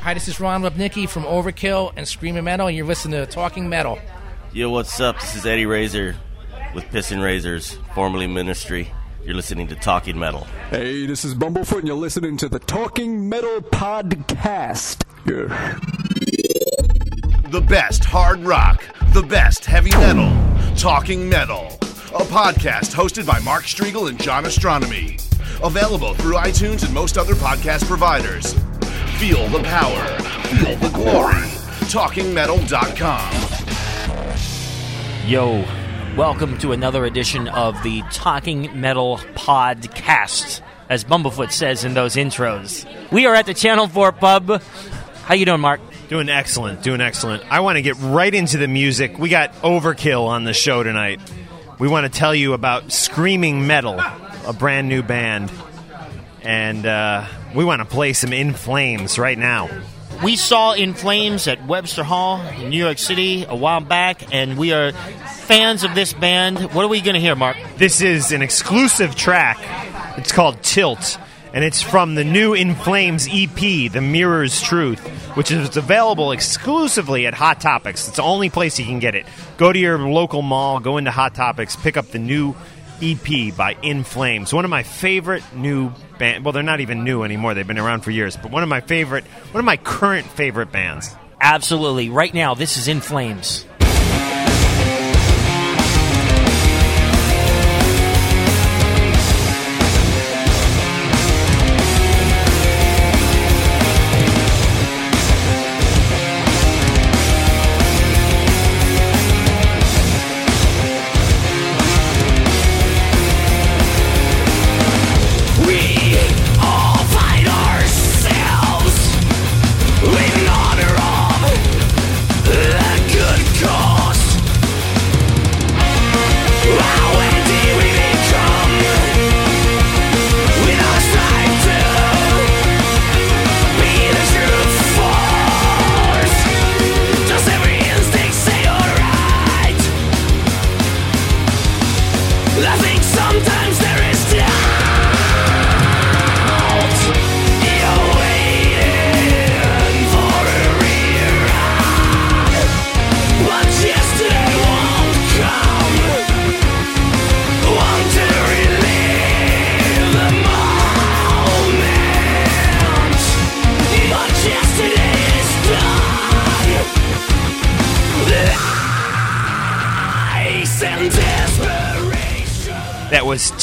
Hi, this is Ron Lipnicki from Overkill and Screaming Metal, and you're listening to Talking Metal. Yo, what's up? This is Eddie Razor with Pissin Razors, formerly Ministry. You're listening to Talking Metal. Hey, this is Bumblefoot, and you're listening to the Talking Metal Podcast. Yeah. The best hard rock, the best heavy metal, Talking Metal, a podcast hosted by Mark Strigl and John Ostronomy. Available through iTunes and most other podcast providers. Feel the power, feel the glory. TalkingMetal.com. Yo, welcome to another edition of the Talking Metal Podcast, as Bumblefoot says in those intros. We are at the Channel 4 pub. How you doing, Mark? Doing excellent, doing excellent. I want to get right into the music. We got Overkill on the show tonight. We want to tell you about Screaming Metal, a brand new band. And uh, we want to play some In Flames right now. We saw In Flames at Webster Hall in New York City a while back, and we are fans of this band. What are we going to hear, Mark? This is an exclusive track. It's called Tilt, and it's from the new In Flames EP, The Mirror's Truth, which is available exclusively at Hot Topics. It's the only place you can get it. Go to your local mall, go into Hot Topics, pick up the new EP by In Flames. One of my favorite new band. Well, they're not even new anymore. They've been around for years. But one of my favorite, one of my current favorite bands. Absolutely. Right now, this is In Flames.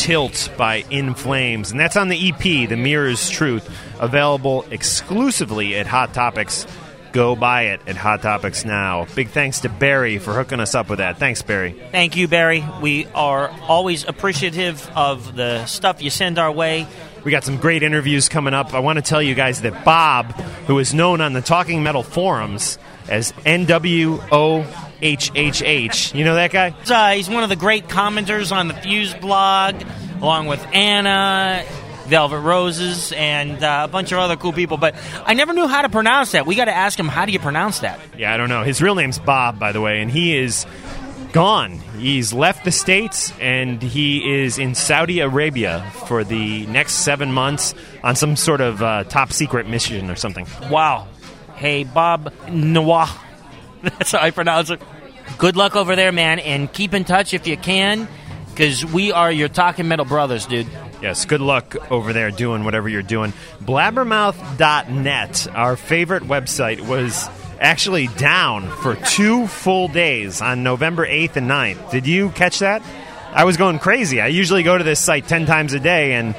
Tilt by In Flames, and that's on the EP, The Mirror's Truth, available exclusively at Hot Topics. Go buy it at Hot Topics now. Big thanks to Barry for hooking us up with that. Thanks, Barry. Thank you, Barry. We are always appreciative of the stuff you send our way. We got some great interviews coming up. I want to tell you guys that Bob, who is known on the Talking Metal forums as NWOHHH, you know that guy? Uh, he's one of the great commenters on the Fuse blog, along with Anna, Velvet Roses, and uh, a bunch of other cool people. But I never knew how to pronounce that. We got to ask him, how do you pronounce that? Yeah, I don't know. His real name's Bob, by the way, and he is gone. He's left the States and he is in Saudi Arabia for the next seven months on some sort of uh, top secret mission or something. Wow. Hey, Bob Nawah. That's how I pronounce it. Good luck over there, man, and keep in touch if you can, because we are your Talking Metal brothers, dude. Yes, good luck over there doing whatever you're doing. Blabbermouth.net, our favorite website, was actually down for two full days on November 8th and 9th. Did you catch that? I was going crazy. I usually go to this site 10 times a day, and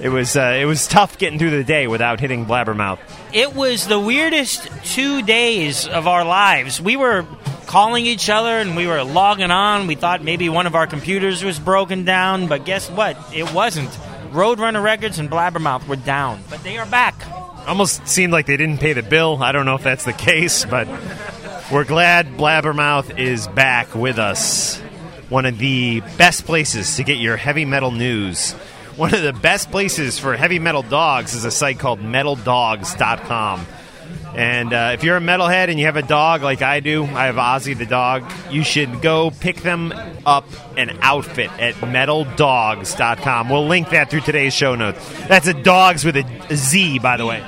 it was, uh, it was tough getting through the day without hitting Blabbermouth. It was the weirdest two days of our lives. We were calling each other and we were logging on. We thought maybe one of our computers was broken down, but guess what? It wasn't. Roadrunner Records and Blabbermouth were down, but they are back. Almost seemed like they didn't pay the bill. I don't know if that's the case, but we're glad Blabbermouth is back with us. One of the best places to get your heavy metal news. One of the best places for heavy metal dogs is a site called metaldogs.com. And uh, if you're a metalhead and you have a dog like I do, I have Ozzy the dog, you should go pick them up an outfit at metaldogs.com. We'll link that through today's show notes. That's a dogs with a Z, by the way.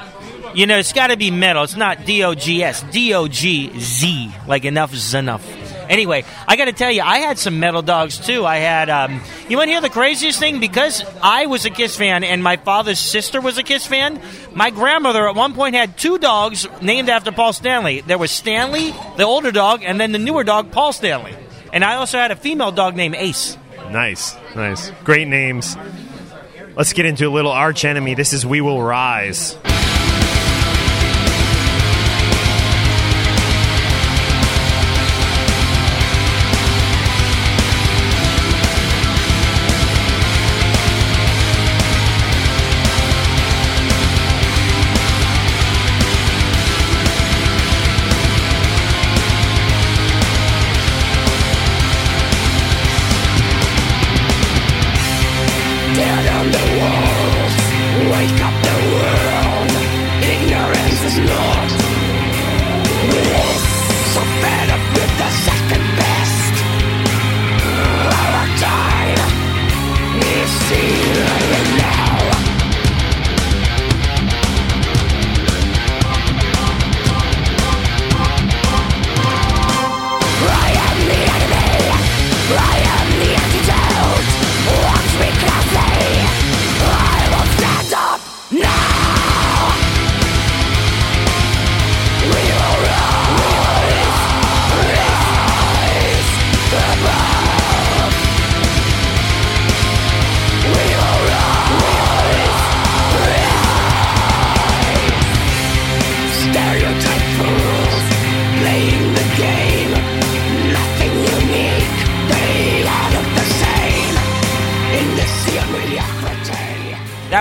You know, it's got to be metal. It's not D O G S. D O G Z. Like enough is enough. Anyway, I got to tell you, I had some metal dogs too. I had, um, you want to hear the craziest thing? Because I was a Kiss fan and my father's sister was a Kiss fan, my grandmother at one point had two dogs named after Paul Stanley. There was Stanley, the older dog, and then the newer dog, Paul Stanley. And I also had a female dog named Ace. Nice, nice. Great names. Let's get into a little arch enemy. This is We Will Rise.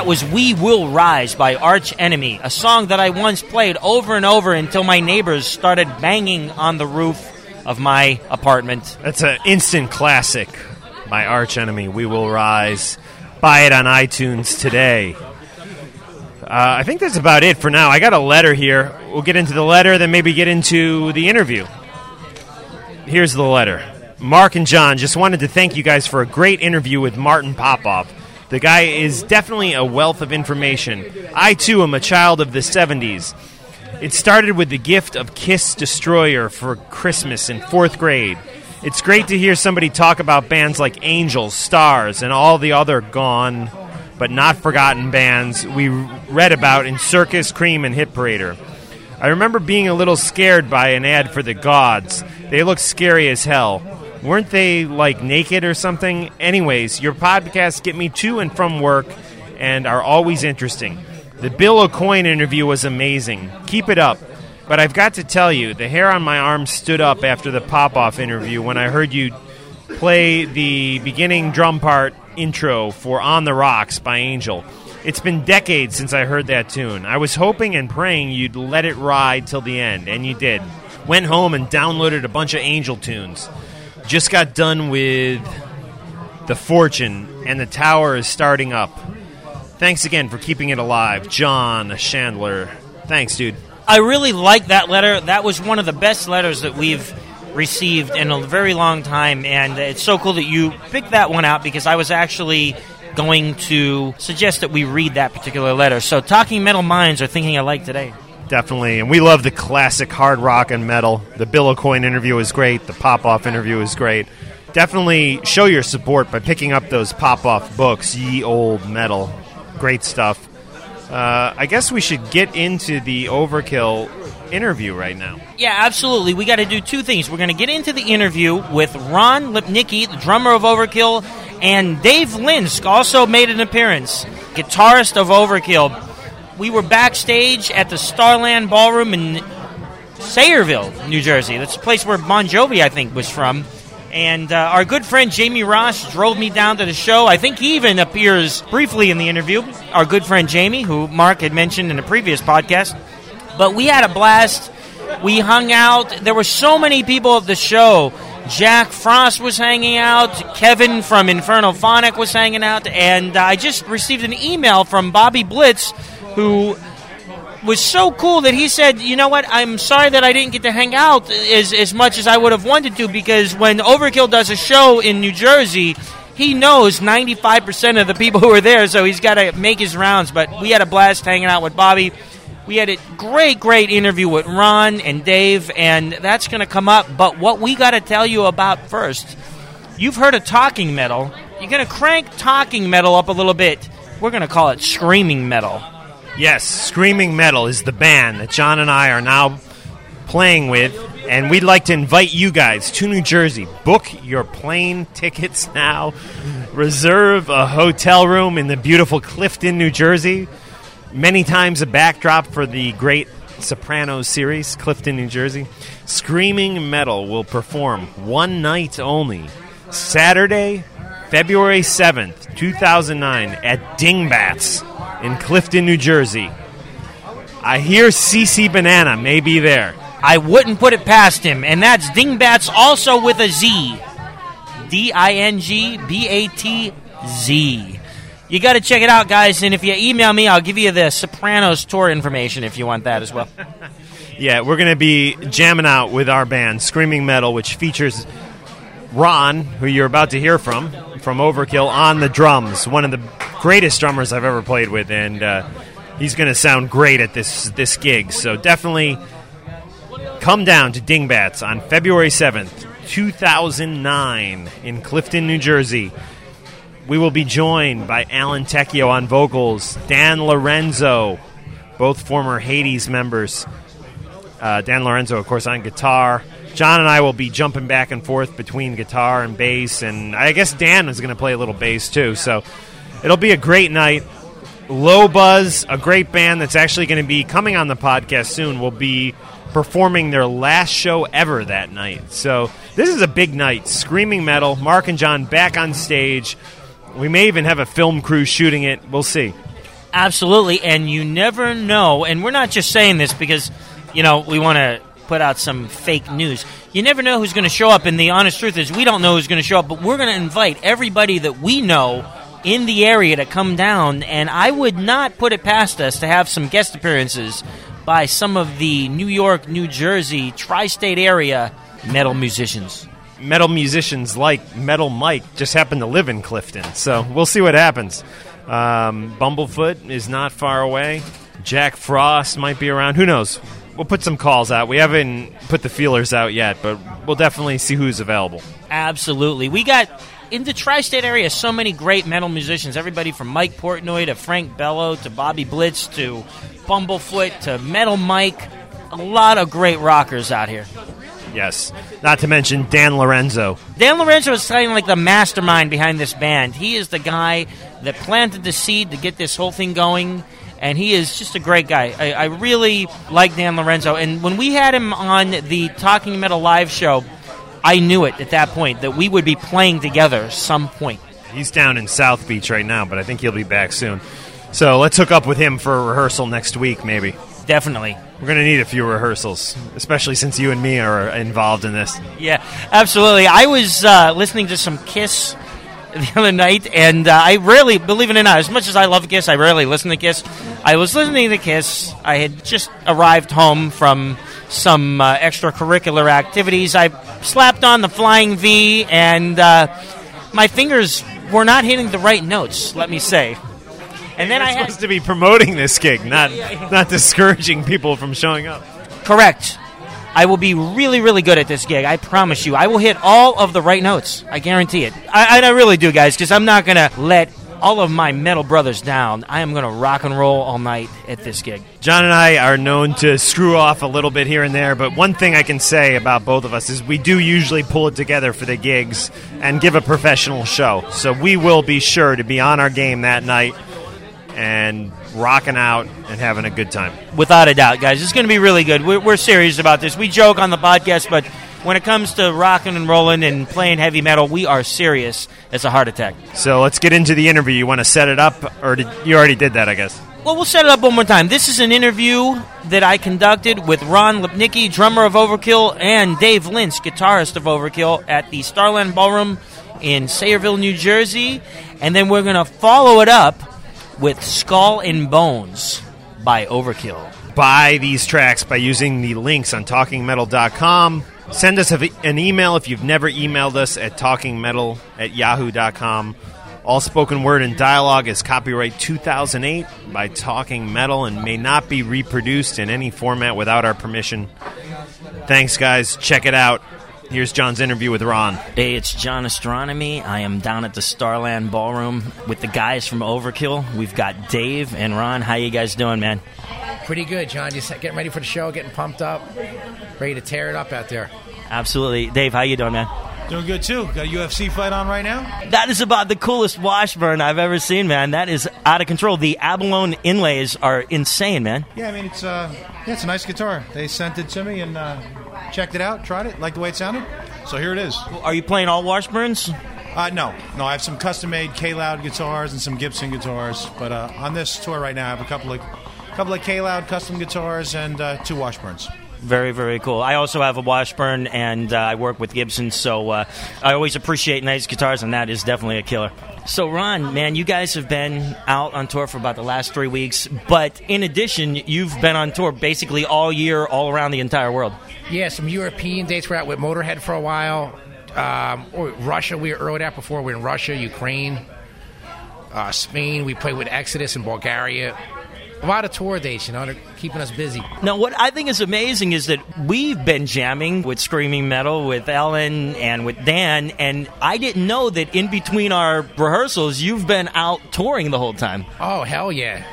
That was We Will Rise by Arch Enemy, a song that I once played over and over until my neighbors started banging on the roof of my apartment. That's an instant classic by Arch Enemy. We Will Rise. Buy it on iTunes today. Uh, I think that's about it for now. I got a letter here. We'll get into the letter, then maybe get into the interview. Here's the letter. Mark and John just wanted to thank you guys for a great interview with Martin Popoff. The guy is definitely a wealth of information. I too am a child of the 70s. It started with the gift of Kiss Destroyer for Christmas in fourth grade. It's great to hear somebody talk about bands like Angels, Starz, and all the other gone but not forgotten bands we read about in Circus, Creem, and Hit Parader. I remember being a little scared by an ad for the Godz. They looked scary as hell. Weren't they like naked or something? Anyways, your podcasts get me to and from work and are always interesting. The Bill Aucoin interview was amazing. Keep it up. But I've got to tell you, the hair on my arm stood up after the Popoff interview when I heard you play the beginning drum part intro for On the Rocks by Angel. It's been decades since I heard that tune. I was hoping and praying you'd let it ride till the end, and you did. Went home and downloaded a bunch of Angel tunes. Just got done with The Fortune, and the tower is starting up. Thanks again for keeping it alive, John Chandler. Thanks, dude. I really like that letter. That was one of the best letters that we've received in a very long time, and it's so cool that you picked that one out because I was actually going to suggest that we read that particular letter. So, Talking Metal Minds are thinking alike today. Definitely. And we love the classic hard rock and metal. The Bill Aucoin interview is great. The Popoff interview is great. Definitely show your support by picking up those Popoff books, Ye Olde Metal. Great stuff. Uh, I guess we should get into the Overkill interview right now. Yeah, absolutely. We got to do two things. We're going to get into the interview with Ron Lipnicki, the drummer of Overkill, and Dave Linsk also made an appearance, guitarist of Overkill. We were backstage at the Starland Ballroom in Sayreville, New Jersey. That's the place where Bon Jovi, I think, was from. And uh, our good friend Jamie Ross drove me down to the show. I think he even appears briefly in the interview. Our good friend Jamie, who Mark had mentioned in a previous podcast. But we had a blast. We hung out. There were so many people at the show. Jack Frost was hanging out. Kevin from Infernal Phonic was hanging out. And uh, I just received an email from Bobby Blitz, who was so cool that he said, "You know what? I'm sorry that I didn't get to hang out as as much as I would have wanted to because when Overkill does a show in New Jersey." He knows 95% of the people who are there, so he's got to make his rounds. But we had a blast hanging out with Bobby. We had a great, great interview with Ron and Dave, and that's going to come up. But what we got to tell you about first, you've heard of talking metal. You're going to crank talking metal up a little bit. We're going to call it screaming metal. Yes, Screaming Metal is the band that John and I are now playing with, and we'd like to invite you guys to New Jersey. Book your plane tickets now. Reserve a hotel room in the beautiful Clifton, New Jersey. Many times a backdrop for the great Sopranos series, Clifton, New Jersey. Screaming Metal will perform one night only, Saturday, February 7th, 2009, at Dingbats in Clifton, New Jersey. I hear CC Banana may be there. I wouldn't put it past him, and that's Dingbats also with a Z. D I N G B A T Z. You got to check it out, guys, and if you email me, I'll give you the Sopranos tour information if you want that as well. Yeah, we're going to be jamming out with our band, Screaming Metal, which features Ron, who you're about to hear from, from Overkill, on the drums. One of the greatest drummers I've ever played with, and uh, he's going to sound great at this this gig. So definitely come down to Dingbats on February 7th, 2009, in Clifton, New Jersey. We will be joined by Alan Tecchio on vocals, Dan Lorenzo, both former Hades members. Uh, Dan Lorenzo, of course, on guitar. John and I will be jumping back and forth between guitar and bass, and I guess Dan is going to play a little bass too. So it'll be a great night. Low Buzz, a great band that's actually going to be coming on the podcast soon, will be performing their last show ever that night. So this is a big night. Screaming Metal, Mark and John back on stage. We may even have a film crew shooting it. We'll see. Absolutely, and you never know. And we're not just saying this because, you know, we want to put out some fake news. You never know who's going to show up, and the honest truth is we don't know who's going to show up, but we're going to invite everybody that we know in the area to come down, and I would not put it past us to have some guest appearances by some of the New York, New Jersey, tri state area metal musicians. metal musicians like Metal Mike just happen to live in Clifton. So we'll see what happens. Um, Bumblefoot is not far away. Jack Frost might be around. Who knows? We'll put some calls out. We haven't put the feelers out yet, but we'll definitely see who's available. Absolutely. We got in the tri state area so many great metal musicians. Everybody from Mike Portnoy to Frank Bello to Bobby Blitz to Bumblefoot to Metal Mike. A lot of great rockers out here. Yes. Not to mention Dan Lorenzo. Dan Lorenzo is kind of like the mastermind behind this band. He is the guy that planted the seed to get this whole thing going, and he is just a great guy. I, I really like Dan Lorenzo, and when we had him on the Talking Metal live show, I knew it at that point that we would be playing together some point. He's down in South Beach right now, but I think he'll be back soon. So let's hook up with him for a rehearsal next week, maybe. Definitely. We're going to need a few rehearsals, especially since you and me are involved in this. Yeah, absolutely. I was uh, listening to some Kiss the other night, and uh, I rarely, believe it or not, as much as I love Kiss, I rarely listen to Kiss. I was listening to Kiss. I had just arrived home from some uh, extracurricular activities. I slapped on the Flying V, and uh, my fingers were not hitting the right notes, let me say. And then You're I had. supposed to be promoting this gig, not not discouraging people from showing up. Correct. I will be really, really good at this gig. I promise you. I will hit all of the right notes. I guarantee it. I, I really do, guys, because I'm not going to let all of my metal brothers down. I am going to rock and roll all night at this gig. John and I are known to screw off a little bit here and there, but one thing I can say about both of us is we do usually pull it together for the gigs and give a professional show. So we will be sure to be on our game that night and rocking out and having a good time. Without a doubt, guys. It's going to be really good. We're, we're serious about this. We joke on the podcast, but when it comes to rocking and rolling and playing heavy metal, we are serious as a heart attack. So let's get into the interview. You want to set it up, or did, you already did that, I guess? Well, we'll set it up one more time. This is an interview that I conducted with Ron Lipnicki, drummer of Overkill, and Dave Linsk, guitarist of Overkill, at the Starland Ballroom in Sayreville, New Jersey. And then we're going to follow it up with Skull and Bones by Overkill. Buy these tracks by using the links on talkingmetal.com. Send us an email if you've never emailed us at talkingmetal at yahoo.com. All spoken word and dialogue is copyright 2008 by Talking Metal and may not be reproduced in any format without our permission. Thanks, guys. Check it out. Here's John's interview with Ron. Hey, it's John Ostronomy. I am down at the Starland Ballroom with the guys from Overkill. We've got Dave and Ron. How you guys doing, man? Pretty good, John. Just getting ready for the show, getting pumped up, ready to tear it up out there. Absolutely. Dave, how you doing, man? Doing good too. Got a UFC fight on right now. That is about the coolest Washburn I've ever seen, man. That is out of control. The abalone inlays are insane, man. Yeah, I mean it's uh, yeah, it's a nice guitar. They sent it to me and uh, checked it out, tried it, liked the way it sounded. So here it is. Are you playing all Washburns? Uh, no, no. I have some custom-made K-Loud guitars and some Gibson guitars. But uh, on this tour right now, I have a couple of couple of K-Loud custom guitars and uh, two Washburns. Very, very cool. I also have a Washburn, and uh, I work with Gibson, so uh, I always appreciate nice guitars, and that is definitely a killer. So, Ron, man, you guys have been out on tour for about the last three weeks, but in addition, you've been on tour basically all year, all around the entire world. Yeah, some European dates. We're out with Motorhead for a while. Um, or Russia, we were early out before. We are in Russia, Ukraine, uh, Spain. We played with Exodus in Bulgaria. A lot of tour dates, you know, they're keeping us busy. Now, what I think is amazing is that we've been jamming with Screaming Metal, with Ellen, and with Dan, and I didn't know that in between our rehearsals, you've been out touring the whole time. Oh, hell yeah.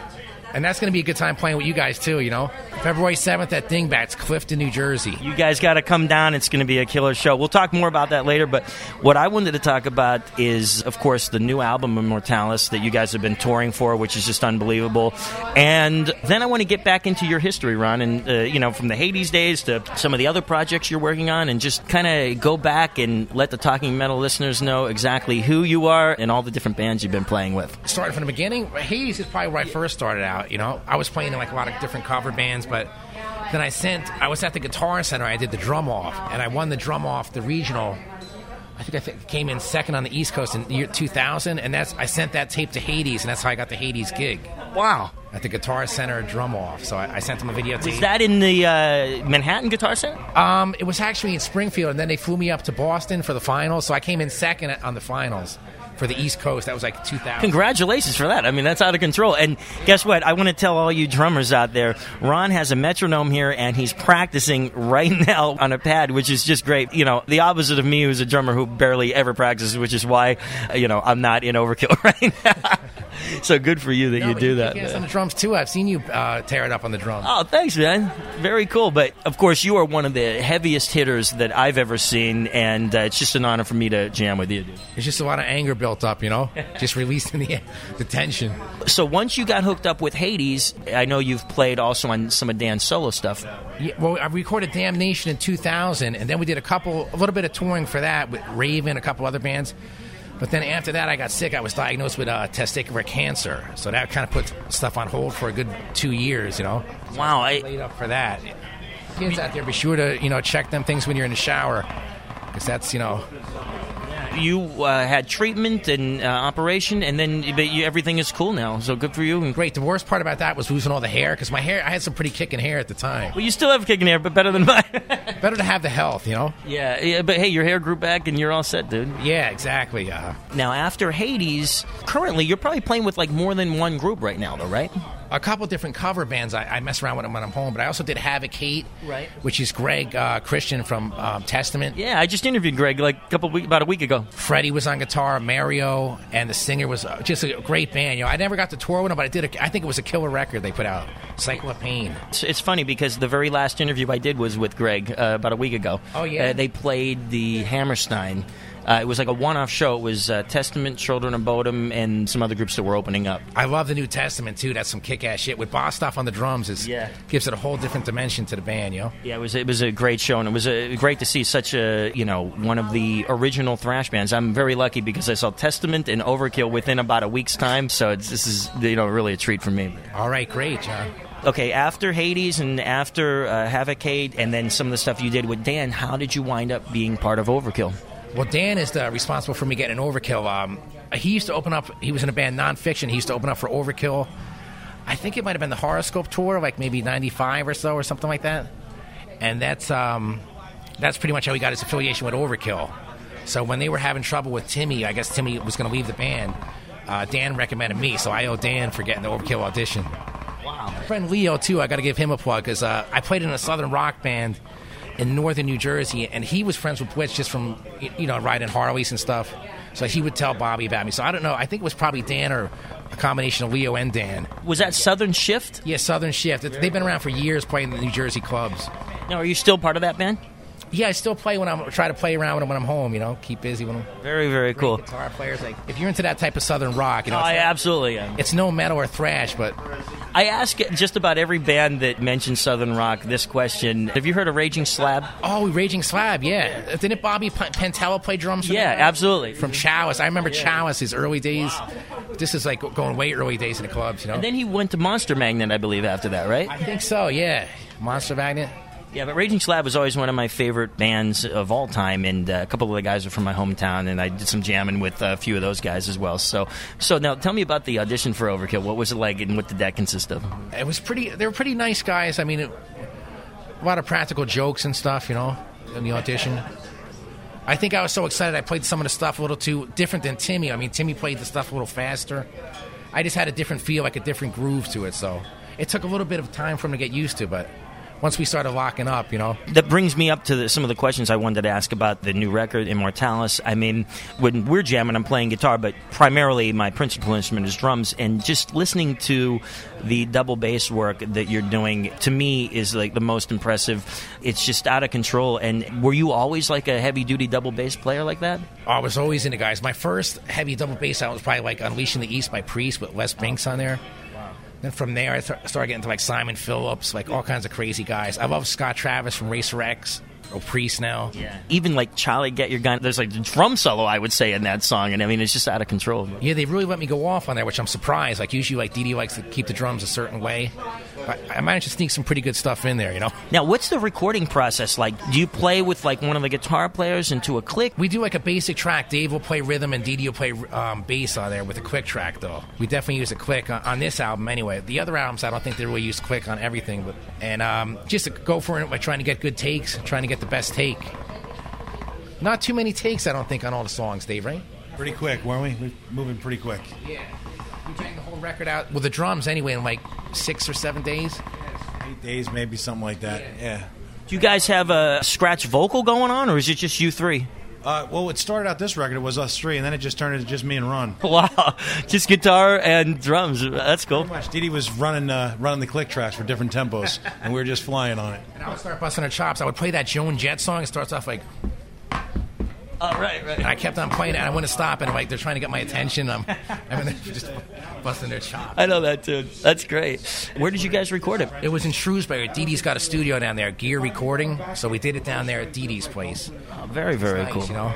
And that's going to be a good time playing with you guys, too, you know? February 7th at Dingbats, Clifton, New Jersey. You guys got to come down. It's going to be a killer show. We'll talk more about that later. But what I wanted to talk about is, of course, the new album, Immortalis, that you guys have been touring for, which is just unbelievable. And then I want to get back into your history, Ron, and, uh, you know, from the Hades days to some of the other projects you're working on, and just kind of go back and let the Talking Metal listeners know exactly who you are and all the different bands you've been playing with. Starting from the beginning, Hades is probably where I first started out, you know? I was playing in like a lot of different cover bands, but then I sent. I was at the Guitar Center. I did the drum off, and I won the drum off the regional. I think I th- came in second on the East Coast in the year 2000, and that's I sent that tape to Hades, and that's how I got the Hades gig. Wow! At the Guitar Center drum off, so I, I sent them a video. Was that in the uh, Manhattan Guitar Center? Um, it was actually in Springfield, and then they flew me up to Boston for the finals. So I came in second on the finals for the East Coast. That was like 2000. Congratulations for that. I mean, that's out of control. And guess what? I want to tell all you drummers out there Ron has a metronome here and he's practicing right now on a pad, which is just great. You know, the opposite of me, who's a drummer who barely ever practices, which is why, you know, I'm not in overkill right now. so good for you that no, you do that. on the drums too. I've seen you uh, tear it up on the drums. Oh, thanks, man. Very cool. But of course, you are one of the heaviest hitters that I've ever seen, and uh, it's just an honor for me to jam with you. Dude. It's just a lot of anger built up, you know, just releasing the the tension. So once you got hooked up with Hades, I know you've played also on some of Dan's solo stuff. Yeah, well, I recorded Damnation in 2000, and then we did a couple, a little bit of touring for that with Raven, a couple other bands. But then after that, I got sick. I was diagnosed with uh, testicular cancer, so that kind of put stuff on hold for a good two years. You know. Wow, I laid up for that. Kids out there, be sure to you know check them things when you're in the shower, because that's you know. You uh, had treatment and uh, operation, and then but you, everything is cool now. So good for you. And Great. The worst part about that was losing all the hair because my hair. I had some pretty kicking hair at the time. Well, you still have kicking hair, but better than mine. better to have the health, you know. Yeah, yeah. But hey, your hair grew back, and you're all set, dude. Yeah, exactly. Uh, now after Hades, currently you're probably playing with like more than one group right now, though, right? A couple different cover bands. I, I mess around with them when I'm home, but I also did Havoc Hate, Right. which is Greg uh, Christian from um, Testament. Yeah, I just interviewed Greg like a couple week, about a week ago. Freddie was on guitar, Mario, and the singer was uh, just a great band. You know, I never got to tour with them, but I did. A, I think it was a killer record they put out, Cycle of Pain. It's, it's funny because the very last interview I did was with Greg uh, about a week ago. Oh, yeah? Uh, they played the Hammerstein. Uh, it was like a one-off show. It was uh, Testament, Children of Bodom, and some other groups that were opening up. I love the New Testament too. That's some kick-ass shit with Bostaph on the drums. Is Yeah. gives it a whole different dimension to the band. You know. Yeah, it was it was a great show, and it was uh great to see such a you know one of the original thrash bands. I'm very lucky because I saw Testament and Overkill within about a week's time, so it's, this is you know really a treat for me. All right, great, John. Okay, after Hades and after uh, Havoc Hate, and then some of the stuff you did with Dan, how did you wind up being part of Overkill? Well, Dan is the, responsible for me getting an Overkill. Um, he used to open up. He was in a band Nonfiction. He used to open up for Overkill. I think it might have been the Horrorscope tour, like maybe '95 or so, or something like that. And that's um, that's pretty much how he got his affiliation with Overkill. So when they were having trouble with Timmy, I guess Timmy was going to leave the band. Uh, Dan recommended me, so I owe Dan for getting the Overkill audition. Wow. My friend Leo too. I got to give him a plug because uh, I played in a southern rock band in northern New Jersey, and he was friends with Blitz just from you know riding Harleys and stuff. So he would tell Bobby about me. So I don't know. I think it was probably Dan or a combination of Leo and Dan. Was that Southern Shift? Yeah, Southern Shift. They've been around for years playing the New Jersey clubs. Now, are you still part of that band? Yeah, I still play when I'm try to play around with them when I'm home. You know, keep busy with them. Very, very cool. Guitar players, like if you're into that type of southern rock, you know, Oh, I absolutely am. it's no metal or thrash, but I ask just about every band that mentions Southern rock this question. Have you heard of Raging Slab? oh, Raging Slab, yeah. Didn't Bobby P- Pantella play drums? For Yeah, them? absolutely. From Chalice, I remember Chalice, his early days. This is like going way early days in the clubs, you know. And then he went to Monster Magnet, I believe, after that, right? I think so, yeah. Monster Magnet. Yeah, but Raging Slab was always one of my favorite bands of all time, and uh, a couple of the guys are from my hometown, and I did some jamming with a few of those guys as well. So, so now tell me about the audition for Overkill. What was it like, and what did that consist of? It was pretty. They were pretty nice guys. I mean, it, a lot of practical jokes and stuff, you know, in the audition. I think I was so excited. I played some of the stuff a little too different than Timmy. I mean, Timmy played the stuff a little faster. I just had a different feel, like a different groove to it. So it took a little bit of time for him to get used to, but once we started locking up, you know, That brings me up to the, some of the questions I wanted to ask about the new record, Immortalis. I mean, when we're jamming, I'm playing guitar, but primarily my principal instrument is drums. And just listening to the double bass work that you're doing, to me, is like the most impressive. It's just out of control. And were you always like a heavy duty double bass player like that? Oh, I was always into guys. My first heavy double bass out was probably like Unleashed in the East by Priest with Les Binks on there. Then from there, I th- started getting to like Simon Phillips, like all kinds of crazy guys. I love Scott Travis from Racer X, or Priest now. Even like Charlie Get Your Gun, there's like a drum solo, I would say, in that song. And I mean, it's just out of control. Yeah, they really let me go off on that, which I'm surprised. Like usually, like Dee Dee likes to keep the drums a certain way. But I managed to sneak some pretty good stuff in there, you know. Now, what's the recording process like? Do you play with like one of the guitar players into a click? We do like a basic track. Dave will play rhythm, and Dee Dee will play um, bass on there with a quick track, though. We definitely use a click on, on this album anyway. The other albums, I don't think they really use click on everything, but and um, just to go for it by trying to get good takes, trying to get the best take. Not too many takes, I don't think, on all the songs, Dave. Right? Pretty quick, weren't we? We're moving pretty quick. Yeah. We banged the whole record out with the drums anyway in like six or seven days. Eight days, maybe something like that. Yeah. Do you guys have a scratch vocal going on, or is it just you three? Uh, well, it started out this record. It was us three, and then it just turned into just me and Ron. Wow, just guitar and drums. That's cool. Pretty much. Dee Dee was running uh, running the click tracks for different tempos, and we were just flying on it. And I would start busting her chops. I would play that Joan Jett song. It starts off like, Oh, right, right. and I kept on playing it. And I wouldn't stop, and like they're trying to get my attention. I'm, I mean, they're just busting their chops. I know that too. That's great. Where did you guys record it? It was in Shrewsbury. Dee Dee's got a studio down there, Gear Recording. So we did it down there at Dee Dee's place. Oh, very, very Nice, cool. You know,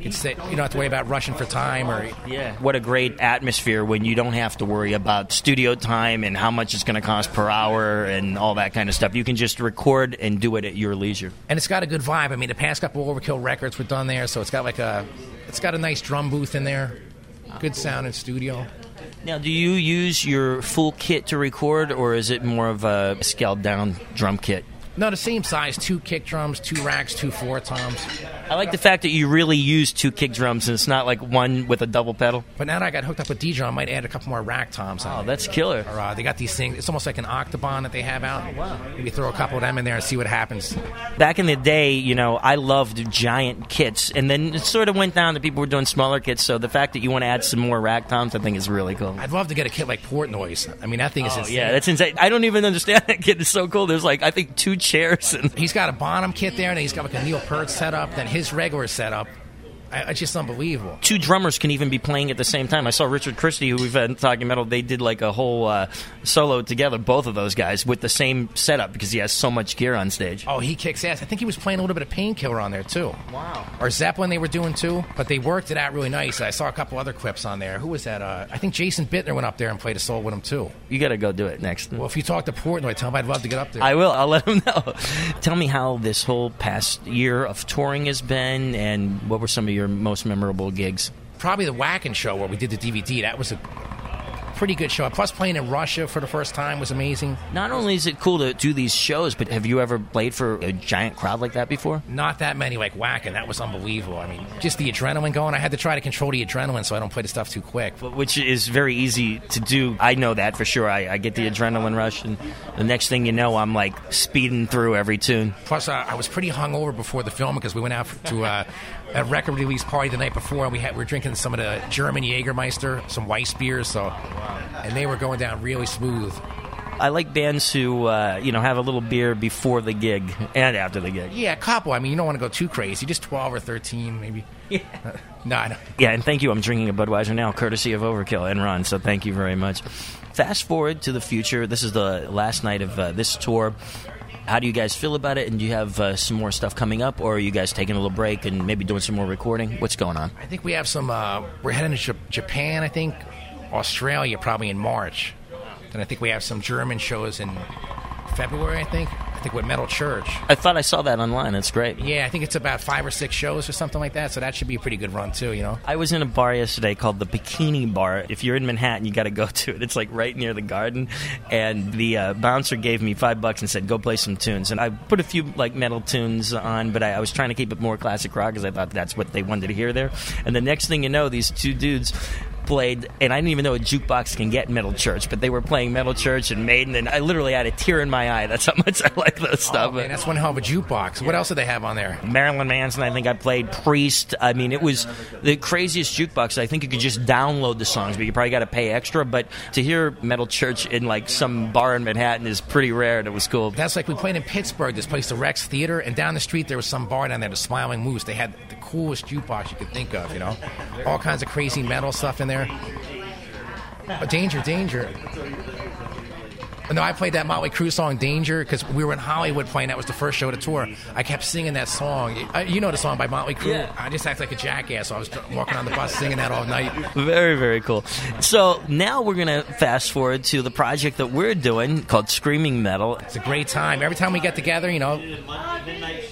it's that you don't have to worry about rushing for time or Yeah. What a great atmosphere when you don't have to worry about studio time and how much it's going to cost per hour and all that kind of stuff. You can just record and do it at your leisure. and it's got a good vibe. I mean, the past couple Overkill records were done there, so it's got like a, it's got a nice drum booth in there, good sound in studio. Now, do you use your full kit to record, or is it more of a scaled down drum kit? No, the same size. Two kick drums, two racks, two four toms. I like the fact that you really use two kick drums and it's not like one with a double pedal. But now that I got hooked up with D drum, I might add a couple more rack toms. Oh, that's killer. Or, uh, they got these things. It's almost like an octoban that they have out. wow. Maybe throw a couple of them in there and see what happens. Back in the day, you know, I loved giant kits, and then it sort of went down to people were doing smaller kits. So the fact that you want to add some more rack toms, I think is really cool. I'd love to get a kit like Portnoy's. I mean, that thing is Oh, insane. yeah, that's insane. I don't even understand that kit. It's so cool. There's like I think two chairs and He's got a Bonham kit there, and he's got like a Neil Peart setup, then his regular setup. I, it's just unbelievable. two drummers can even be playing at the same time. I saw Richard Christie, who we've had in Talking Metal. They did like a whole uh, solo together, both of those guys, with the same setup because he has so much gear on stage. Oh, he kicks ass. I think he was playing a little bit of Painkiller on there too. Wow. Or Zeppelin, they were doing too, but they worked it out really nice. I saw a couple other clips on there. Who was that? Uh, I think Jason Bittner went up there and played a solo with him too. You got to go do it next. Well, if you talk to Portnoy, tell him I'd love to get up there. I will. I'll let him know. Tell me how this whole past year of touring has been, and what were some of your most memorable gigs? Probably the Wacken show where we did the DVD. That was a pretty good show. Plus, playing in Russia for the first time was amazing. Not only is it cool to do these shows, but have you ever played for a giant crowd like that before? Not that many like Wacken. That was unbelievable. I mean, just the adrenaline going. I had to try to control the adrenaline so I don't play the stuff too quick. Which is very easy to do. I know that for sure. I, I get the adrenaline rush, and the next thing you know, I'm like speeding through every tune. Plus, uh, I was pretty hungover before the film because we went out to uh, a record release party the night before, and we had we were drinking some of the German Jägermeister, some Weiss beers, so and they were going down really smooth. I like bands who, uh, you know, have a little beer before the gig and after the gig. Yeah, a couple. I mean, you don't want to go too crazy. Just twelve or thirteen, maybe. Yeah. no, I know. Yeah, and thank you. I'm drinking a Budweiser now, courtesy of Overkill and Ron. So thank you very much. Fast forward to the future. This is the last night of uh, this tour. How do you guys feel about it? And do you have uh, some more stuff coming up, or are you guys taking a little break and maybe doing some more recording? What's going on? I think we have some. Uh, we're heading to Japan. I think Australia probably in March. Then I think we have some German shows in February. I think. I think with Metal Church. I thought I saw that online. It's great. Yeah, I think it's about five or six shows or something like that. So that should be a pretty good run too. You know. I was in a bar yesterday called the Bikini Bar. If you're in Manhattan, you got to go to it. It's like right near the garden. And the uh, bouncer gave me five bucks and said, "Go play some tunes." And I put a few like metal tunes on, but I, I was trying to keep it more classic rock because I thought that's what they wanted to hear there. And the next thing you know, these two dudes played, and I didn't even know a jukebox can get Metal Church, but they were playing Metal Church and Maiden, and I literally had a tear in my eye. That's how much I like those oh, stuff. Oh, man, that's one hell of a jukebox. What else did they have on there? Marilyn Manson, I think I played Priest. I mean, it was the craziest jukebox. I think you could just download the songs, but you probably got to pay extra. But to hear Metal Church in like some bar in Manhattan is pretty rare, and it was cool. That's like we played in Pittsburgh. This place, the Rex Theater, and down the street there was some bar down there, the Smiling Moose. They had the coolest jukebox you could think of. You know, all kinds of crazy metal stuff in there. Oh, danger, danger. No, I played that Motley Crue song "Danger" because we were in Hollywood playing. That was the first show of the tour. I kept singing that song. You know the song by Motley Crue. Yeah. I just act like a jackass. So I was walking on the bus singing that all night. Very, very cool. So now we're going to fast forward to the project that we're doing called Screaming Metal. It's a great time. Every time we get together, you know,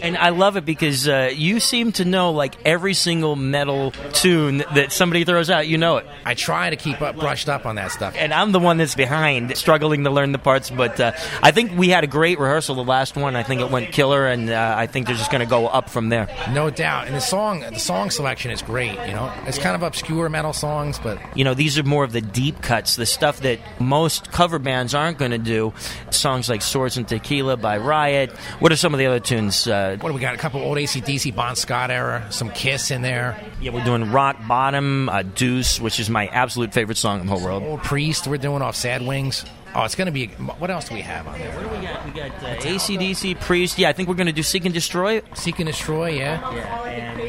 And I love it because uh, you seem to know like every single metal tune that somebody throws out. You know it. I try to keep up, brushed up on that stuff. And I'm the one that's behind, struggling to learn the parts. But uh, I think we had a great rehearsal. The last one, I think it went killer, and uh, I think they're just going to go up from there. No doubt. And the song, the song selection is great. You know, it's kind of obscure metal songs, but You know, these are more of the deep cuts, the stuff that most cover bands aren't going to do. Songs like Swords and Tequila by Riot. What are some of the other tunes? Uh, what do we got? A couple old ACDC, Bon Scott era, some Kiss in there. yeah, we're doing Rock Bottom, uh, Deuce, which is my absolute favorite song in the whole world. Old Priest, we're doing off Sad Wings. Oh, it's going to be. What else do we have on there? What do we got? We got uh, ACDC, Priest. Yeah, I think we're going to do Seek and Destroy. Seek and Destroy, yeah. Yeah, and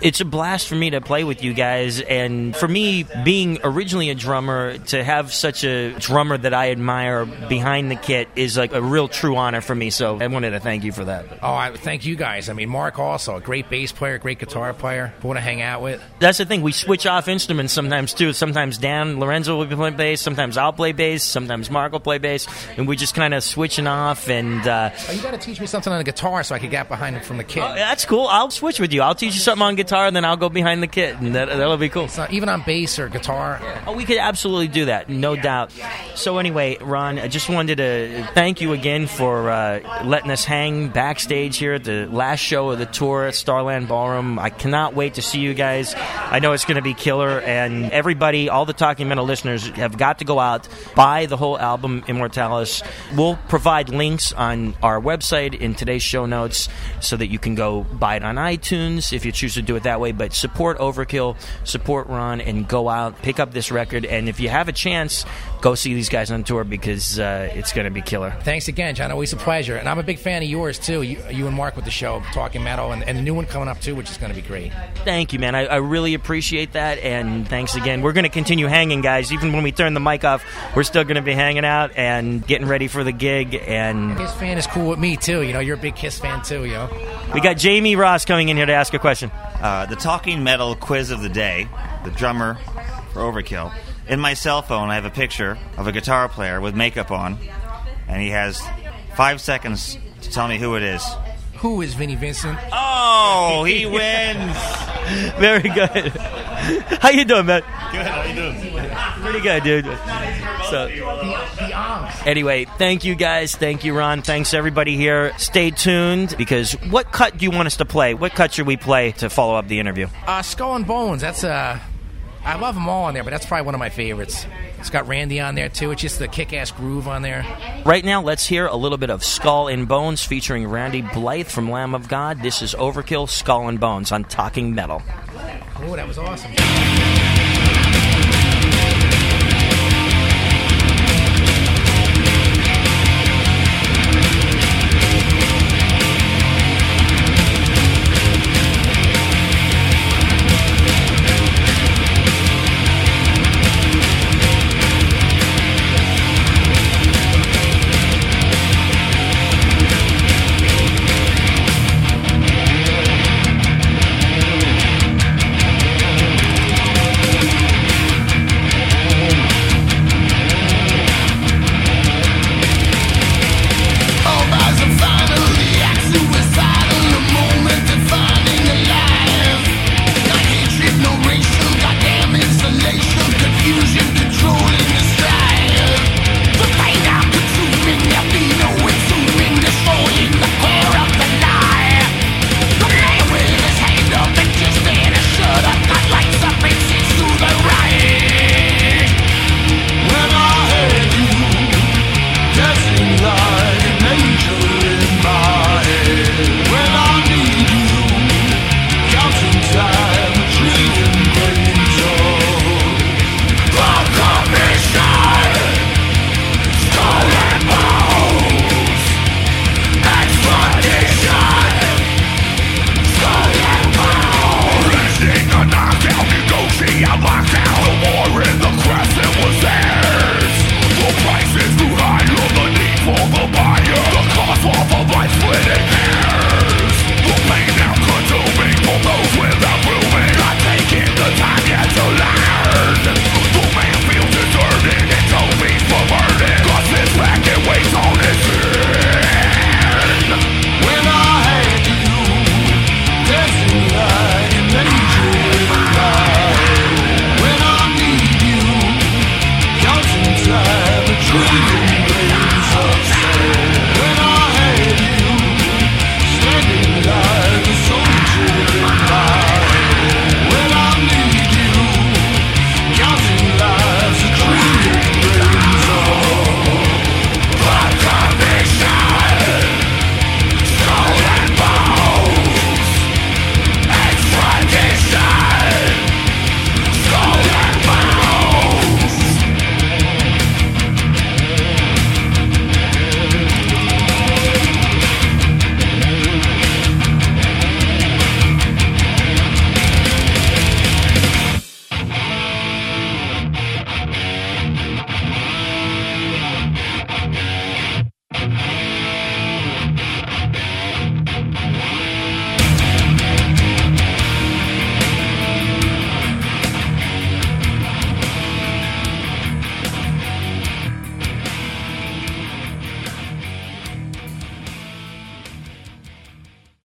it's a blast for me to play with you guys, and for me, being originally a drummer, to have such a drummer that I admire behind the kit is like a real true honor for me. So I wanted to thank you for that. Oh, I thank you guys. I mean, Mark also a great bass player, great guitar player. Who want to hang out with? That's the thing. We switch off instruments sometimes too. Sometimes Dan Lorenzo will be playing bass. Sometimes I'll play bass. Sometimes Mark will play bass, and we just kind of switching off. And uh, Oh, you got to teach me something on the guitar so I could get behind it from the kit. that's cool. I'll switch with you. I'll teach you something on on guitar, then I'll go behind the kit, and that, that'll be cool. So even on bass or guitar. Oh, we could absolutely do that, no doubt. So anyway, Ron, I just wanted to thank you again for uh, letting us hang backstage here at the last show of the tour at Starland Ballroom. I cannot wait to see you guys. I know it's going to be killer, and everybody, all the Talking Metal listeners, have got to go out buy the whole album Immortalis. We'll provide links on our website in today's show notes so that you can go buy it on iTunes if you choose to do it that way. But support Overkill, support Ron, and go out pick up this record. And if you have a chance, go see these guys on tour because uh, it's going to be killer. Thanks again, John. Always a pleasure. And I'm a big fan of yours, too. You, you and Mark with the show, Talking Metal, and, and the new one coming up, too, which is going to be great. Thank you, man. I, I really appreciate that, and thanks again. We're going to continue hanging, guys. Even when we turn the mic off, we're still going to be hanging out and getting ready for the gig. And Kiss fan is cool with me, too. You know, you're a big Kiss fan, too, yo. know. we got Jamie Ross coming in here to ask a question. Uh, the Talking Metal quiz of the day, the drummer for Overkill. In my cell phone, I have a picture of a guitar player with makeup on, and he has five seconds to tell me who it is. Who is Vinnie Vincent? Oh, he wins! Very good. How you doing, man? Good. How you doing? Pretty good, dude. So, anyway, thank you guys. Thank you, Ron. Thanks everybody here. Stay tuned because what cut do you want us to play? What cut should we play to follow up the interview? Uh, Skull and Bones. That's uh, I love them all on there, but that's probably one of my favorites. It's got Randy on there too. It's just the kick-ass groove on there. Right now, let's hear a little bit of Skull and Bones featuring Randy Blythe from Lamb of God. This is Overkill, Skull and Bones on Talking Metal. Oh, that was awesome.